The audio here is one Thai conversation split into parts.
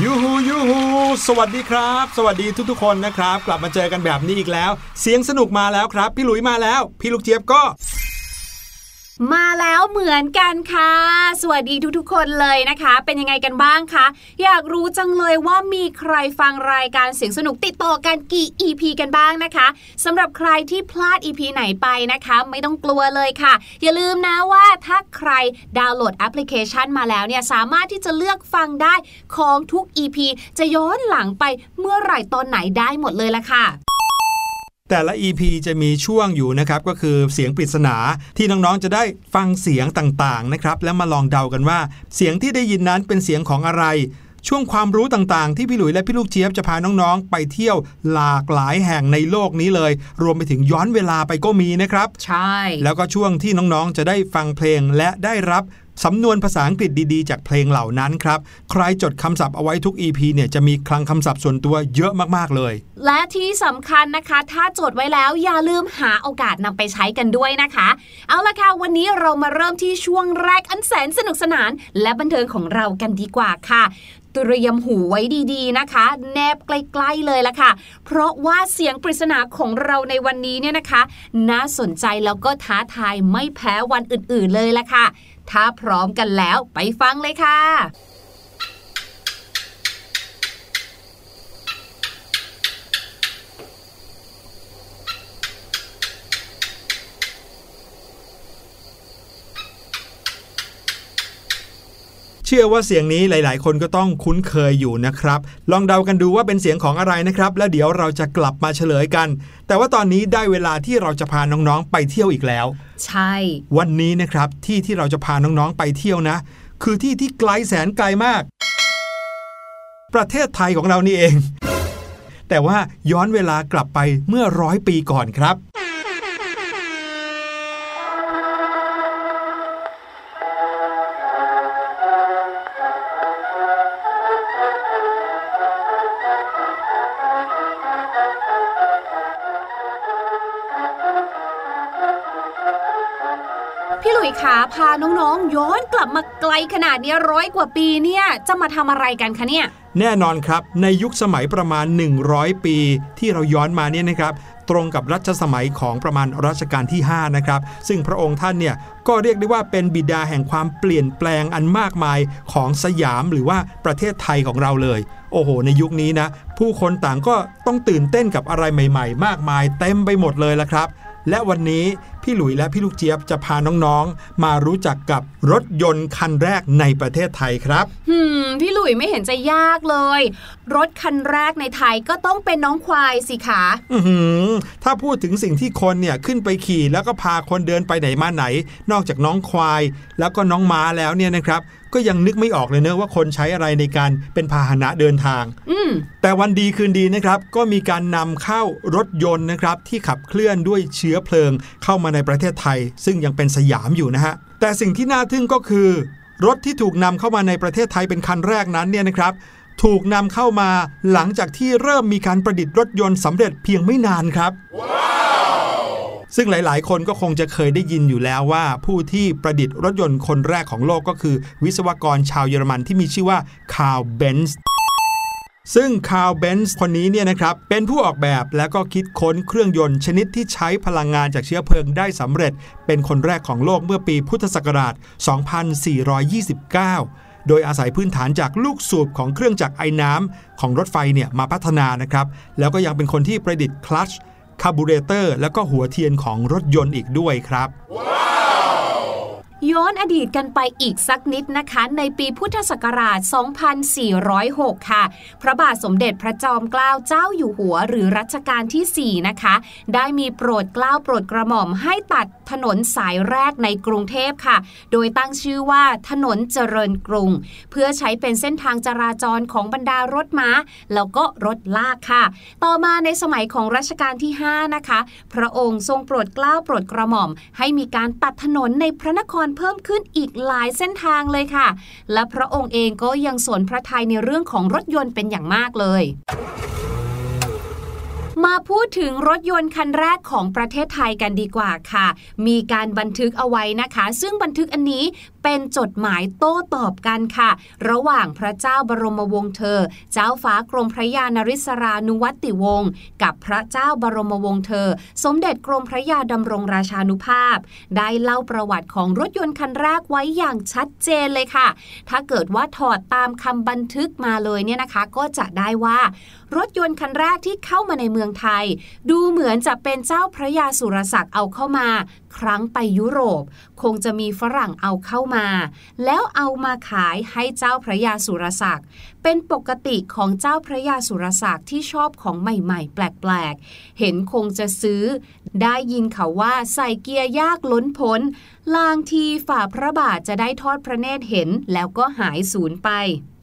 ยูฮูยูฮูสวัสดีครับ สวัสดีทุกๆ คนนะครับ กลับมาเจอกันแบบนี้อีกแล้ว เสียงสนุกมาแล้วครับ พี่หลุยมาแล้ว พี่ลูกเจี๊ยบก็ มาแล้วเหมือนกันค่ะ สวัสดีทุกๆ คนเลยนะคะ เป็นยังไงกันบ้างคะ อยากรู้จังเลยว่ามีใครฟังรายการเสียงสนุกติดต่อกันกี่ EP กันบ้างนะคะสำหรับใครที่พลาด EP ไหนไปนะคะ ไม่ต้องกลัวเลยค่ะ อย่าลืมนะว่าถ้าใครดาวน์โหลดแอปพลิเคชันมาแล้วเนี่ยสามารถที่จะเลือกฟังได้ของทุก EP จะย้อนหลังไปเมื่อไหร่ตอนไหนได้หมดเลยละค่ะ แต่ละ EP จะมีช่วงอยู่นะครับก็คือเสียงปริศนาที่น้องๆจะได้ฟังเสียงต่างๆนะครับแล้วมาลองเดากันว่า เสียงที่ได้ยินนั้นเป็นเสียงของอะไร ช่วงความรู้ต่างๆ ที่พี่หลุยและพี่ลูกเจี๊ยบจะพาน้องๆ ไปเที่ยวหลากหลายแห่งในโลกนี้เลย รวมไปถึงย้อนเวลาไปก็มีนะครับ ใช่ แล้วก็ช่วงที่น้องๆจะได้ฟังเพลงและได้รับ สำนวนภาษาอังกฤษดีๆ จากเพลงเหล่านั้นครับ ใครจดคำศัพท์เอาไว้ทุก EP เนี่ยจะมีคลังคำศัพท์ส่วนตัวเยอะมากๆเลย และที่สำคัญนะคะ ถ้าจดไว้แล้วอย่าลืมหาโอกาสนำไปใช้กันด้วยนะคะ เอาละค่ะ วันนี้เรามาเริ่มที่ช่วงแรกอันแสนสนุกสนาน และบันเทิงของเรากันดีกว่าค่ะเตรียมหูไว้ดีๆนะคะ แนบใกล้ๆเลยละค่ะ เพราะว่าเสียงปริศนาของเราในวันนี้เนี่ยนะคะ น่าสนใจแล้วก็ท้าทายไม่แพ้วันอื่นๆเลยละค่ะ ถ้าพร้อมกันแล้วไปฟังเลยค่ะ ชื่อว่าเสียงนี้หลาย ๆ คนก็ต้องคุ้นเคยอยู่นะครับ ลองเดากันดูว่าเป็นเสียงของอะไรนะครับ แล้วเดี๋ยวเราจะกลับมาเฉลยกัน แต่ว่าตอนนี้ได้เวลาที่เราจะพาน้อง ๆ ไปเที่ยวอีกแล้ว ใช่ วันนี้นะครับที่ที่เราจะพาน้อง ๆ ไปเที่ยวนะ คือที่ที่ไกลแสนไกลมาก ประเทศไทยของเรานี่เอง แต่ว่าย้อนเวลากลับไปเมื่อร้อยปีก่อนครับ พี่ลุยขาพาน้องๆ ย้อนกลับมาไกลขนาดนี้ร้อยกว่าปีเนี่ยจะมาทำอะไรกันคะเนี่ยแน่นอนครับ ในยุคสมัยประมาณ 100 ปี ที่เราย้อนมาเนี่ยนะครับตรงกับรัชสมัยของประมาณรัชกาลที่ 5 นะครับ ซึ่งพระองค์ท่านเนี่ยก็เรียกได้ว่าเป็นบิดาแห่งความเปลี่ยนแปลงอันมากมายของสยามหรือว่าประเทศไทยของเราเลย โอ้โห ในยุคนี้นะ ผู้คนต่างก็ต้องตื่นเต้นกับอะไรใหม่ ๆ มากมายเต็มไปหมดเลยละครับ และวันนี้ พี่หลุยและพี่ลูกเจี๊ยบจะพาน้องๆ มารู้จักกับรถยนต์คันแรกในประเทศไทยครับหืมพี่หลุยไม่เห็นจะยากเลย รถคันแรกในไทยก็ต้องเป็นน้องควายสิคะอือถ้าพูดถึงสิ่งที่คนเนี่ยขึ้นไปขี่แล้วก็พาคนเดินไปไหนมาไหน นอกจากน้องควาย แล้วก็น้องม้าแล้วเนี่ยนะครับ ก็ยังนึกไม่ออกเลยเนอะว่าคนใช้อะไรในการเป็นพาหนะเดินทาง แต่วันดีคืนดีนะครับ ก็มีการนำเข้ารถยนต์นะครับ ที่ขับเคลื่อนด้วยเชื้อเพลิงเข้ามาในประเทศไทย ซึ่งยังเป็นสยามอยู่นะฮะ แต่สิ่งที่น่าทึ่งก็คือ รถที่ถูกนำเข้ามาในประเทศไทยเป็นคันแรกนั้นเนี่ยนะครับถูกนำเข้ามาหลังจากที่เริ่มมีการประดิษฐ์รถยนต์สำเร็จเพียงไม่นานครับ wow! ซึ่งหลาย ๆ คนก็คงจะเคยได้ยินอยู่แล้วว่า ผู้ที่ประดิษฐ์รถยนต์คนแรกของโลกก็คือ วิศวกรชาวเยอรมันที่มีชื่อว่าคาร์เบนส์ซึ่งคาร์ล เบนซ์คนนี้เนี่ยนะครับเป็นผู้ออกแบบและก็คิดค้นเครื่องยนต์ชนิดที่ใช้พลังงานจากเชื้อเพลิงได้สำเร็จ เป็นคนแรกของโลกเมื่อปีพุทธศักราช 2429โดยอาศัยพื้นฐานจากลูกสูบของเครื่องจักรไอน้ำของรถไฟเนี่ยมาพัฒนานะครับ แล้วก็ยังเป็นคนที่ประดิษฐ์คลัตช์ คาร์บูเรเตอร์ แล้วก็หัวเทียนของรถยนต์อีกด้วยครับ wow! ย้อนอดีตกันไปอีกสักนิดนะคะ ในปีพุทธศักราช 2406 ค่ะ พระบาทสมเด็จพระจอมเกล้าเจ้าอยู่หัว หรือรัชกาลที่ 4 นะคะ ได้มีโปรดเกล้าโปรดกระหม่อมให้ตัดถนนสายแรกในกรุงเทพค่ะ โดยตั้งชื่อว่าถนนเจริญกรุง เพื่อใช้เป็นเส้นทางจราจรของบรรดารถม้า แล้วก็รถลากค่ะ ต่อมาในสมัยของรัชกาลที่ 5 นะคะ พระองค์ทรงโปรดเกล้าโปรดกระหม่อม ให้มีการตัดถนนในพระนครเพิ่มขึ้นอีกหลายเส้นทางเลยค่ะ และพระองค์เองก็ยังสนพระทัยในเรื่องของรถยนต์เป็นอย่างมากเลยมาพูดถึงรถยนต์คันแรกของประเทศไทยกันดีกว่าค่ะ มีการบันทึกเอาไว้นะคะ ซึ่งบันทึกอันนี้ เป็นจดหมายโต้ตอบกันค่ะ ระหว่างพระเจ้าบรมวงศ์เธอ เจ้าฟ้ากรมพระยานริศรานุวัติวงศ์กับพระเจ้าบรมวงศ์เธอ สมเด็จกรมพระยาดำรงราชานุภาพ ได้เล่าประวัติของรถยนต์คันแรกไว้อย่างชัดเจนเลยค่ะ ถ้าเกิดว่าถอดตามคำบันทึกมาเลยเนี่ยนะคะ ก็จะได้ว่ารถยนต์คันแรกที่เข้ามาในเมืองไทย ดูเหมือนจะเป็นเจ้าพระยาสุรศักดิ์เอาเข้ามา ครั้งไปยุโรป คงจะมีฝรั่งเอาเข้ามา แล้วเอามาขายให้เจ้าพระยาสุรศักดิ์ เป็นปกติของเจ้าพระยาสุรศักดิ์ที่ชอบของใหม่ๆ แปลกๆ เห็นคงจะซื้อ ได้ยินเขาว่าใส่เกียร์ยากล้นพ้น ลางทีฝ่าพระบาทจะได้ทอดพระเนตรเห็นแล้วก็หายสูญไป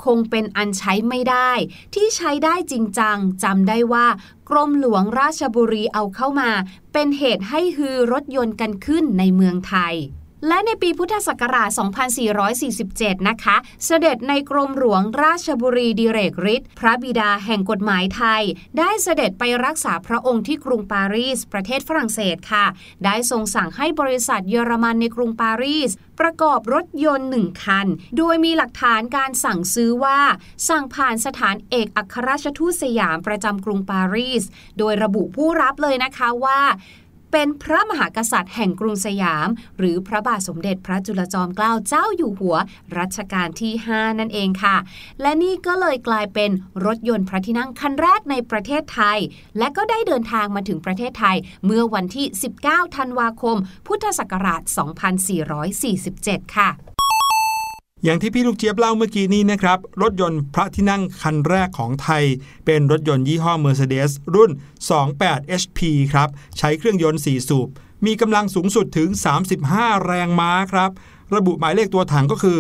คงเป็นอันใช้ไม่ได้ ที่ใช้ได้จริงจังจำได้ว่ากรมหลวงราชบุรีเอาเข้ามา เป็นเหตุให้ฮือรถยนต์กันขึ้นในเมืองไทย และในปีพุทธศักราช 2447 นะคะ เสด็จในกรมหลวงราชบุรีดิเรกฤทธิ์พระบิดาแห่งกฎหมายไทย ได้เสด็จไปรักษาพระองค์ที่กรุงปารีส ประเทศฝรั่งเศสค่ะ ได้ทรงสั่งให้บริษัทเยอรมันในกรุงปารีส ประกอบรถยนต์หนึ่งคัน โดยมีหลักฐานการสั่งซื้อว่า สั่งผ่านสถานเอกอัครราชทูตสยามประจำกรุงปารีส โดยระบุผู้รับเลยนะคะว่า เป็นพระมหากษัตริย์แห่งกรุงสยาม หรือพระบาทสมเด็จพระจุลจอมเกล้าเจ้าอยู่หัว รัชกาลที่ 5 นั่นเองค่ะ และนี่ก็เลยกลายเป็นรถยนต์พระที่นั่งคันแรกในประเทศไทย และก็ได้เดินทางมาถึงประเทศไทย เมื่อวันที่ 19 ธันวาคม พุทธศักราช 2447 ค่ะ อย่างที่พี่ลูกเจี๊ยบเล่าเมื่อกี้นี้นะครับ รถยนต์พระที่นั่งคันแรกของไทย เป็นรถยนต์ยี่ห้อ Mercedes รุ่น 28 HP ครับ ใช้เครื่องยนต์ 4 สูบ มีกำลังสูงสุดถึง 35 แรงม้าครับ ระบุหมายเลขตัวถังก็คือ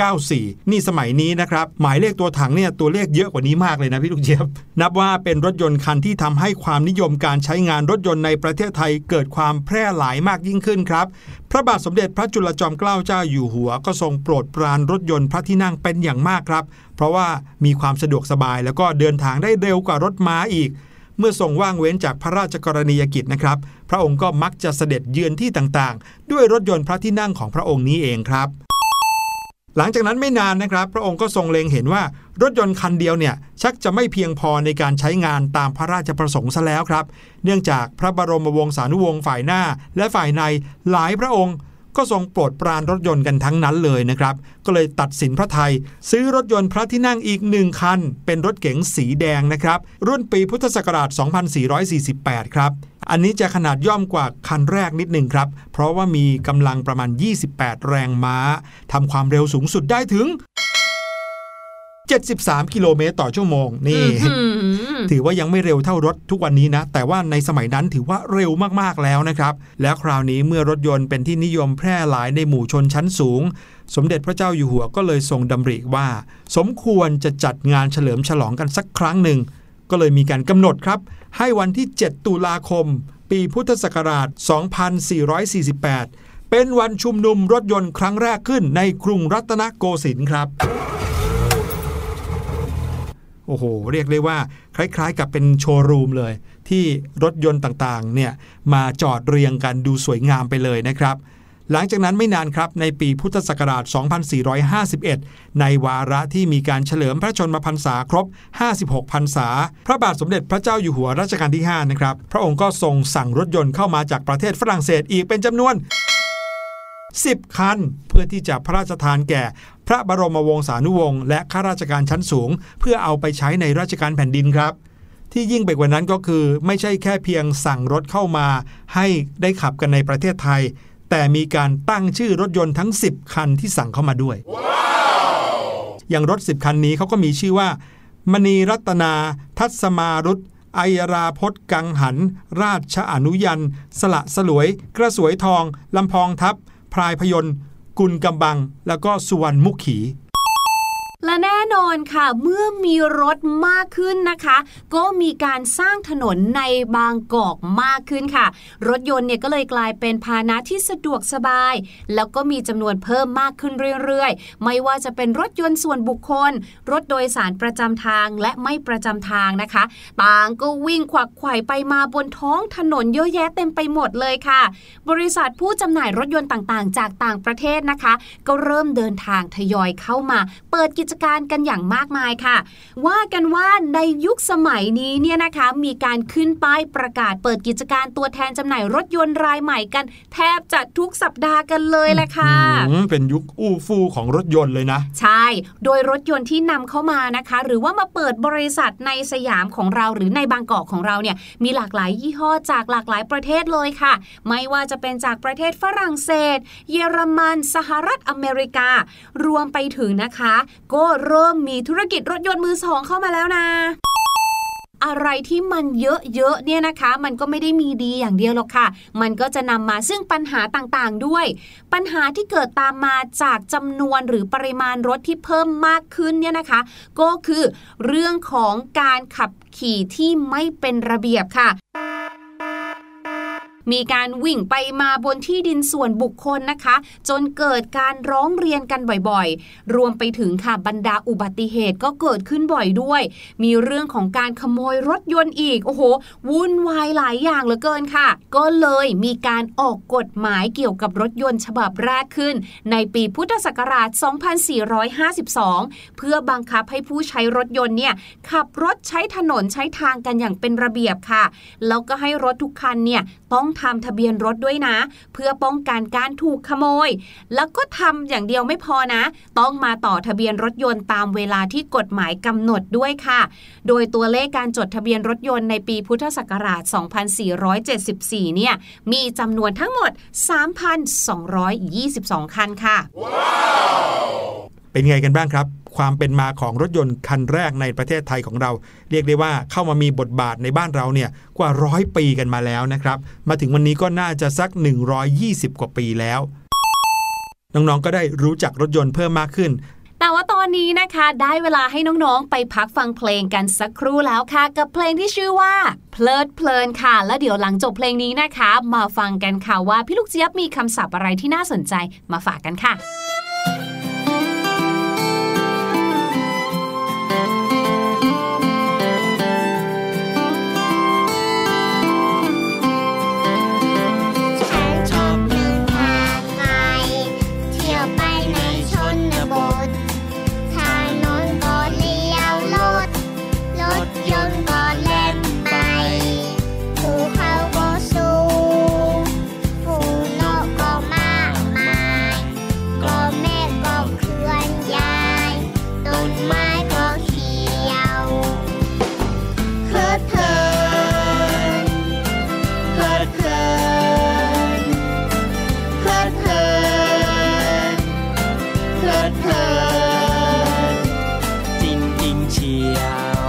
2394 นี่สมัยนี้นะครับ หมายเลขตัวถังเนี่ยตัวเลขเยอะกว่านี้มากเลยนะพี่ลูกเจี๊ยบ นับว่าเป็นรถยนต์คันที่ทำให้ความนิยมการใช้งานรถยนต์ในประเทศไทยเกิดความแพร่หลายมากยิ่งขึ้นครับ พระบาทสมเด็จพระจุลจอมเกล้าเจ้าอยู่หัว ก็ทรงโปรดปรานรถยนต์พระที่นั่งเป็นอย่างมากครับ เพราะว่ามีความสะดวกสบายแล้วก็เดินทางได้เร็วกว่ารถม้าอีก เมื่อทรงว่างเว้นจากพระราชกรณียกิจนะครับ พระองค์ก็มักจะเสด็จเยือนที่ต่างๆ ด้วยรถยนต์พระที่นั่งของพระองค์นี้เองครับ หลังจากนั้นไม่นานนะครับ พระองค์ก็ทรงเล็งเห็นว่ารถยนต์คันเดียวเนี่ยชักจะไม่เพียงพอในการใช้งานตามพระราชประสงค์ซะแล้วครับ เนื่องจากพระบรมวงศานุวงศ์ฝ่ายหน้าและฝ่ายในหลายพระองค์ ก็ทรงโปรดปรานรถยนต์กันทั้งนั้นเลยนะครับ ก็เลยตัดสินพระไทย ซื้อรถยนต์พระที่นั่งอีกหนึ่งคัน เป็นรถเก๋งสีแดงนะครับ รุ่นปีพุทธศักราช 2448 ครับ อันนี้จะขนาดย่อมกว่าคันแรกนิดหนึ่งครับ เพราะว่ามีกำลังประมาณ 28 แรงม้าทำความเร็วสูงสุดได้ถึง 73 กิโลเมตรต่อชั่วโมงนี่ถือว่ายังไม่เร็วเท่ารถทุกวันนี้นะ แต่ว่าในสมัยนั้นถือว่าเร็วมากๆแล้วนะครับ แล้วคราวนี้เมื่อรถยนต์เป็นที่นิยมแพร่หลายในหมู่ชนชั้นสูง สมเด็จพระเจ้าอยู่หัวก็เลยทรงดำริว่า สมควรจะจัดงานเฉลิมฉลองกันสักครั้งหนึ่ง ก็เลยมีการกำหนดครับ ให้วันที่ 7 ตุลาคม ปีพุทธศักราช 2448 เป็นวันชุมนุมรถยนต์ครั้งแรกขึ้นในกรุงรัตนโกสินทร์ครับโอ้โห เรียกได้ว่าคล้ายๆ กับเป็นโชว์รูมเลย ที่รถยนต์ต่างๆเนี่ยมาจอดเรียงกันดูสวยงามไปเลยนะครับ หลังจากนั้นไม่นานครับในปีพุทธศักราช 2451 ในวาระที่มีการเฉลิมพระชนมพรรษาครบ 56 พรรษา พระบาทสมเด็จพระเจ้าอยู่หัวรัชกาลที่ 5 นะครับ พระองค์ก็ทรงสั่งรถยนต์เข้ามาจากประเทศฝรั่งเศสอีกเป็นจำนวน 10 คัน เพื่อที่จะพระราชทานแก่ พระบรมวงศานุวงศ์และข้าราชการชั้นสูง เพื่อเอาไปใช้ในราชการแผ่นดินครับ ที่ยิ่งไปกว่านั้นก็คือ ไม่ใช่แค่เพียงสั่งรถเข้ามา ให้ได้ขับกันในประเทศไทย แต่มีการตั้งชื่อรถยนต์ทั้ง 10 คันที่สั่งเข้ามาด้วยอย่างรถ 10 คันนี้เขาก็มีชื่อว่า มณีรัตนา ทัศมารุตไอยราพจน์กังหัน ราชอนุยัน สละสลวย กระสวยทอง ลำพองทัพ พรายพยนต์กุลกำบัง แล้วก็สุวรรณมุขขี และแน่นอนค่ะ เมื่อมีรถมากขึ้นนะคะ ก็มีการสร้างถนนในบางกอกมากขึ้นค่ะ รถยนต์เนี่ยก็เลยกลายเป็นพาหนะที่สะดวกสบาย แล้วก็มีจำนวนเพิ่มมากขึ้นเรื่อยๆ ไม่ว่าจะเป็นรถยนต์ส่วนบุคคล รถโดยสารประจำทางและไม่ประจำทางนะคะ ต่างก็วิ่งขวักไขว่ไปมาบนท้องถนนเยอะแยะเต็มไปหมดเลยค่ะ บริษัทผู้จำหน่ายรถยนต์ต่างๆ จากต่างประเทศนะคะ ก็เริ่มเดินทางทยอยเข้ามา เปิดกิจการกันอย่างมากมายค่ะ ว่ากันว่าในยุคสมัยนี้เนี่ยนะคะมีการขึ้นป้ายประกาศเปิดกิจการตัวแทนจำหน่ายรถยนต์รายใหม่กัน แทบจะทุกสัปดาห์กันเลยแหละค่ะอืมเป็นยุคอู้ฟู่ของรถยนต์เลยนะ ใช่ โดยรถยนต์ที่นำเข้ามานะคะ หรือว่ามาเปิดบริษัทในสยามของเราหรือในบางกอกของเราเนี่ยมีหลากหลายยี่ห้อจากหลากหลายประเทศเลยค่ะ ไม่ว่าจะเป็นจากประเทศฝรั่งเศส เยอรมัน สหรัฐอเมริกา รวมไปถึงนะคะก็เริ่มมีธุรกิจรถยนต์มือสองเข้ามาแล้วนะอะไรที่มันเยอะๆเนี่ยนะคะ มันก็ไม่ได้มีดีอย่างเดียวหรอกค่ะ มันก็จะนำมาซึ่งปัญหาต่างๆด้วย ปัญหาที่เกิดตามมาจากจำนวนหรือปริมาณรถที่เพิ่มมากขึ้นเนี่ยนะคะ ก็คือเรื่องของการขับขี่ที่ไม่เป็นระเบียบค่ะ มีการวิ่งไปมาบนที่ดินส่วนบุคคลนะคะ จนเกิดการร้องเรียนกันบ่อยๆ รวมไปถึงค่ะบรรดาอุบัติเหตุก็เกิดขึ้นบ่อยด้วย มีเรื่องของการขโมยรถยนต์อีก โอ้โห วุ่นวายหลายอย่างเหลือเกินค่ะ ก็เลยมีการออกกฎหมายเกี่ยวกับรถยนต์ฉบับแรกขึ้น ในปีพุทธศักราช 2452 เพื่อบังคับให้ผู้ใช้รถยนต์เนี่ยขับรถใช้ถนนใช้ทางกันอย่างเป็นระเบียบค่ะ แล้วก็ให้รถทุกคันเนี่ยต้องทำทะเบียนรถด้วยนะ เพื่อป้องกันการถูกขโมย แล้วก็ทำอย่างเดียวไม่พอนะ ต้องมาต่อทะเบียนรถยนต์ตามเวลาที่กฎหมายกำหนดด้วยค่ะ โดยตัวเลขการจดทะเบียนรถยนต์ในปีพุทธศักราช 2474 เนี่ยมีจำนวนทั้งหมด 3,222 คันค่ะ เป็นไงกันบ้างครับ ความเป็นมาของรถยนต์คันแรกในประเทศไทยของเรา เรียกได้ว่าเข้ามามีบทบาทในบ้านเราเนี่ยกว่าร้อยปีกันมาแล้วนะครับ มาถึงวันนี้ก็น่าจะสัก 120 กว่าปีแล้ว น้องๆก็ได้รู้จักรถยนต์เพิ่มมากขึ้นแต่ว่าตอนนี้นะคะได้เวลาให้น้องๆ ไปพักฟังเพลงกันสักครู่แล้วค่ะ กับเพลงที่ชื่อว่าเพลิดเพลินค่ะ แล้วเดี๋ยวหลังจบเพลงนี้นะคะ มาฟังกันค่ะว่าพี่ลูกเจี๊ยบมีคำศัพท์อะไรที่น่าสนใจมาฝากกันค่ะ 家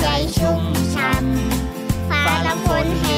ใจชุ่มช่ำฟ้าละฝนเห็น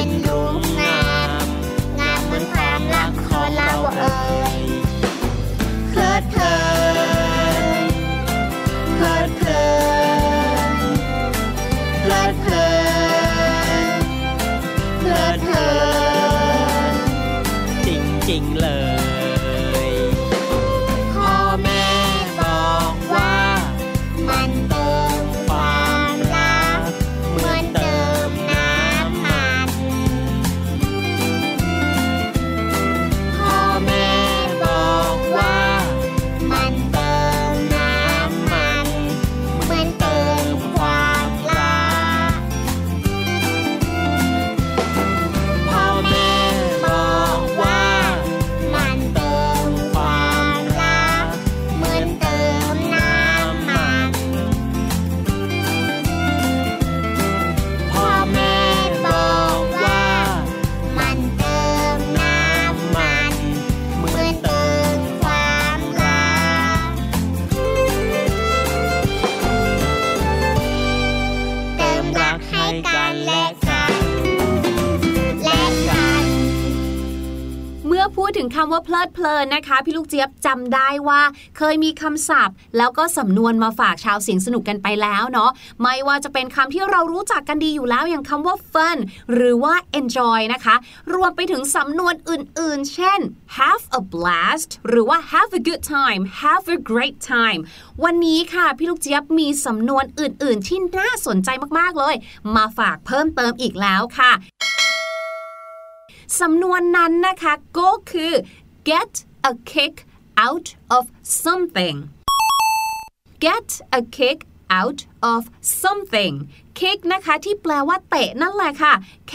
พลิดเพลินนะคะ พี่ลูกเจี๊ยบจำได้ว่าเคยมีคำศัพท์ แล้วก็สำนวนมาฝากชาวเสียงสนุกกันไปแล้วเนาะไม่ว่าจะเป็นคำที่เรารู้จักกันดีอยู่แล้วอย่างคำว่า fun หรือว่า enjoy นะคะ รวมไปถึงสำนวนอื่นๆ เช่น have a blast หรือว่า have a good time have a great time วันนี้ค่ะ พี่ลูกเจี๊ยบมีสำนวนอื่นๆ ที่น่าสนใจมากๆเลย มาฝากเพิ่มเติมอีกแล้วค่ะสำนวนนั้นนะคะก็คือ get a kick out of something get a kick out of something kick นะคะที่แปลว่าเตะนั่นแหละค่ะ K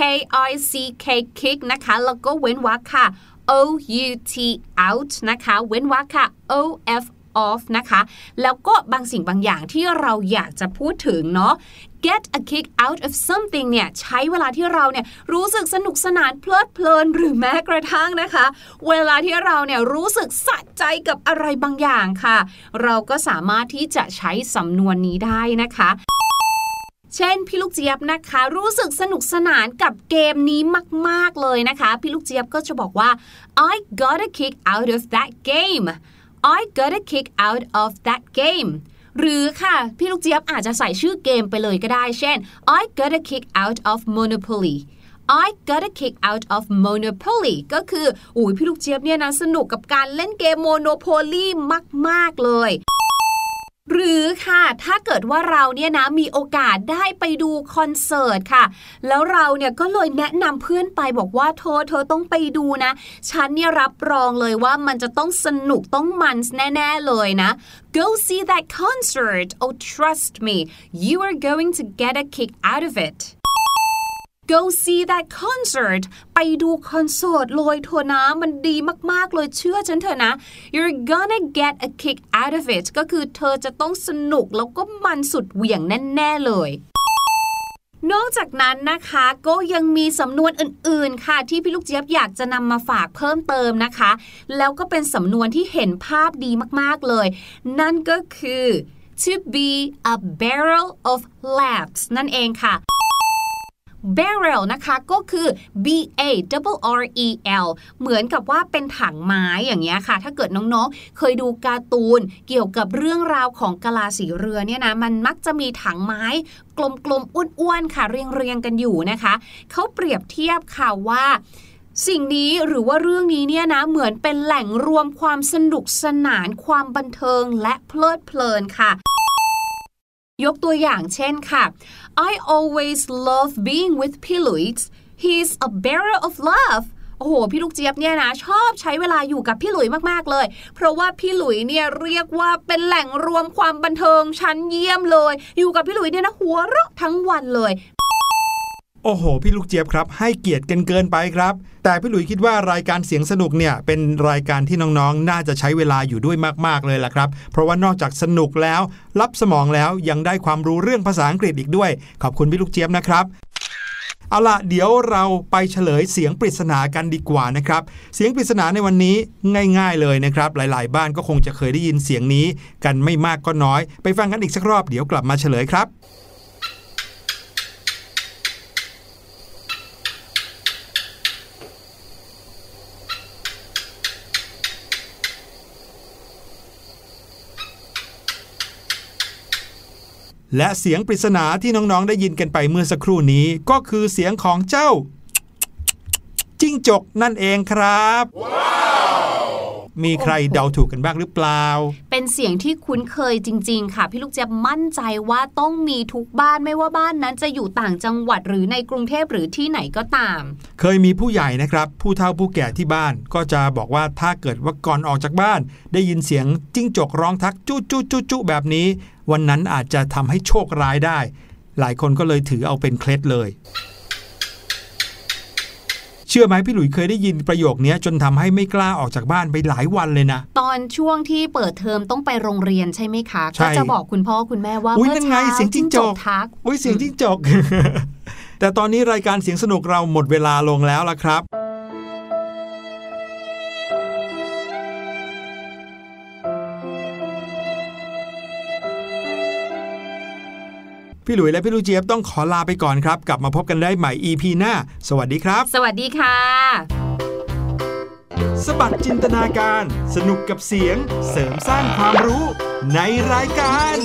I C K kick นะคะแล้วก็เว้นวรรคค่ะ O U T out นะคะเว้นวรรคค่ะ O F off นะคะ แล้วก็บางสิ่งบางอย่างที่เราอยากจะพูดถึงเนาะ get a kick out of something เนี่ยใช้เวลาที่เราเนี่ยรู้สึกสนุกสนานเพลิดเพลินหรือแม้กระทั่งนะคะ เวลาที่เราเนี่ยรู้สึกสะใจกับอะไรบางอย่างค่ะ เราก็สามารถที่จะใช้สำนวนนี้ได้นะคะเช่นพี่ลูกเจี๊ยบนะคะ รู้สึกสนุกสนานกับเกมนี้มาก ๆ เลยนะคะ พี่ลูกเจี๊ยบก็จะบอกว่า I got a kick out of that game I got a kick out of that game หรือค่ะ พี่ลูกเจี๊ยบอาจจะใส่ชื่อเกมไปเลยก็ได้ เช่น I got a kick out of Monopoly I got a kick out of Monopoly ก็คืออุ้ยพี่ลูกเจี๊ยบเนี่ยนะสนุกกับการเล่นเกม Monopoly มาก ๆ เลย หรือค่ะ ถ้าเกิดว่าเราเนี่ยนะมีโอกาสได้ไปดูคอนเสิร์ตค่ะ แล้วเราเนี่ยก็เลยแนะนำเพื่อนไปบอกว่าเธอเธอต้องไปดูนะ ฉันเนี่ยรับรองเลยว่ามันจะต้องสนุกต้องมันแน่ๆเลยนะ Go see that concert oh trust me you are going to get a kick out of it go see that concert ไปดูคอนเสิร์ตเลยเถอะนะมันดีมากๆเลยเชื่อฉันเถอะนะ you're gonna get a kick out of it ก็คือเธอจะต้องสนุกแล้วก็มันสุดเหวี่ยงแน่ ๆ เลยนอกจากนั้นนะคะก็ยังมีสำนวนอื่นๆ ค่ะ ที่พี่ลูกเจี๊ยบอยากจะนำมาฝากเพิ่มเติมนะคะ แล้วก็เป็นสำนวนที่เห็นภาพดีมากๆเลย นั่นก็คือ to be a barrel of laughs นั่นเองค่ะ barrel นะคะ ก็คือ b a double r e l เหมือนกับว่าเป็นถังไม้อย่างเงี้ยค่ะ ถ้าเกิดน้องๆ เคยดูการ์ตูนเกี่ยวกับเรื่องราวของกะลาสีเรือเนี่ยนะ มันมักจะมีถังไม้กลมๆ อ้วนๆ ค่ะ เรียงๆ กันอยู่นะคะ เขาเปรียบเทียบค่ะว่าสิ่งนี้หรือว่าเรื่องนี้เนี่ยนะเหมือนเป็นแหล่งรวมความสนุกสนานความบันเทิงและเพลิดเพลินค่ะ ยกตัวอย่างเช่นค่ะ I always love being with p i l u i t he's a bearer of love โอ้โห พี่ลูกเจี๊ยบเนี่ยนะชอบใช้เวลาอยู่กับพี่หลุยมากๆเลย เพราะว่าพี่หลุยเนี่ยเรียกว่าเป็นแหล่งรวมความบันเทิงชั้นเยี่ยมเลย อยู่กับพี่หลุยเนี่ยนะหัวเราะทั้งวันเลย โอ้โห พี่ลูกเจี๊ยบครับ ให้เกียรติกันเกินไปครับ แต่พี่หลุยคิดว่ารายการเสียงสนุกเนี่ยเป็นรายการที่น้องๆ น่าจะใช้เวลาอยู่ด้วยมากๆเลยล่ะครับ เพราะว่านอกจากสนุกแล้ว รับสมองแล้วยังได้ความรู้เรื่องภาษาอังกฤษอีกด้วย ขอบคุณพี่ลูกเจี๊ยบนะครับเอาล่ะเดี๋ยวเราไปเฉลยเสียงปริศนากันดีกว่านะครับ เสียงปริศนาในวันนี้ง่าย ๆเลยนะครับ หลาย ๆ บ้านก็คงจะเคยได้ยินเสียงนี้ กันไม่มากก็น้อย ไปฟังกันอีกสักรอบเดี๋ยวกลับมาเฉลยครับ และเสียงปริศนาที่น้องๆ ได้ยินกันไปเมื่อสักครู่นี้ ก็คือเสียงของเจ้า จิ้งจกนั่นเองครับ มีใครเดาถูกกันบ้างหรือเปล่า เป็นเสียงที่คุ้นเคยจริง ๆ ค่ะ พี่ลูกเจี๊ยบมั่นใจว่าต้องมีทุกบ้านไม่ว่าบ้านนั้นจะอยู่ต่างจังหวัดหรือในกรุงเทพหรือที่ไหนก็ตาม เคยมีผู้ใหญ่นะครับ ผู้เฒ่าผู้แก่ที่บ้านก็จะบอกว่าถ้าเกิดว่าก่อนออกจากบ้าน ได้ยินเสียงจิ้งจกร้องทักจู้จู้จู้จู้แบบนี้ วันนั้นอาจจะทำให้โชคร้ายได้ หลายคนก็เลยถือเอาเป็นเคล็ดเลย เชื่อไหมพี่หลุยเคยได้ยินประโยคนี้จนทำให้ไม่กล้าออกจากบ้านไปหลายวันเลยนะ ตอนช่วงที่เปิดเทอมต้องไปโรงเรียนใช่ไหมคะใช่ก็จะบอกคุณพ่อคุณแม่ว่าอุ๊ยเมื่อนั่นไงเช้าเสียงจิ้งจกทักอุ้ยเสียงจิ้งจกแต่ตอนนี้รายการเสียงสนุกเราหมดเวลาลงแล้วล่ะครับ พี่หลุยและพี่ลูกเจี๊ยบต้องขอลาไปก่อนครับ กลับมาพบกันได้ใหม่ EP หน้า สวัสดีครับ สวัสดีค่ะ สบัดจินตนาการ สนุกกับเสียง เสริมสร้างความรู้ในรายการ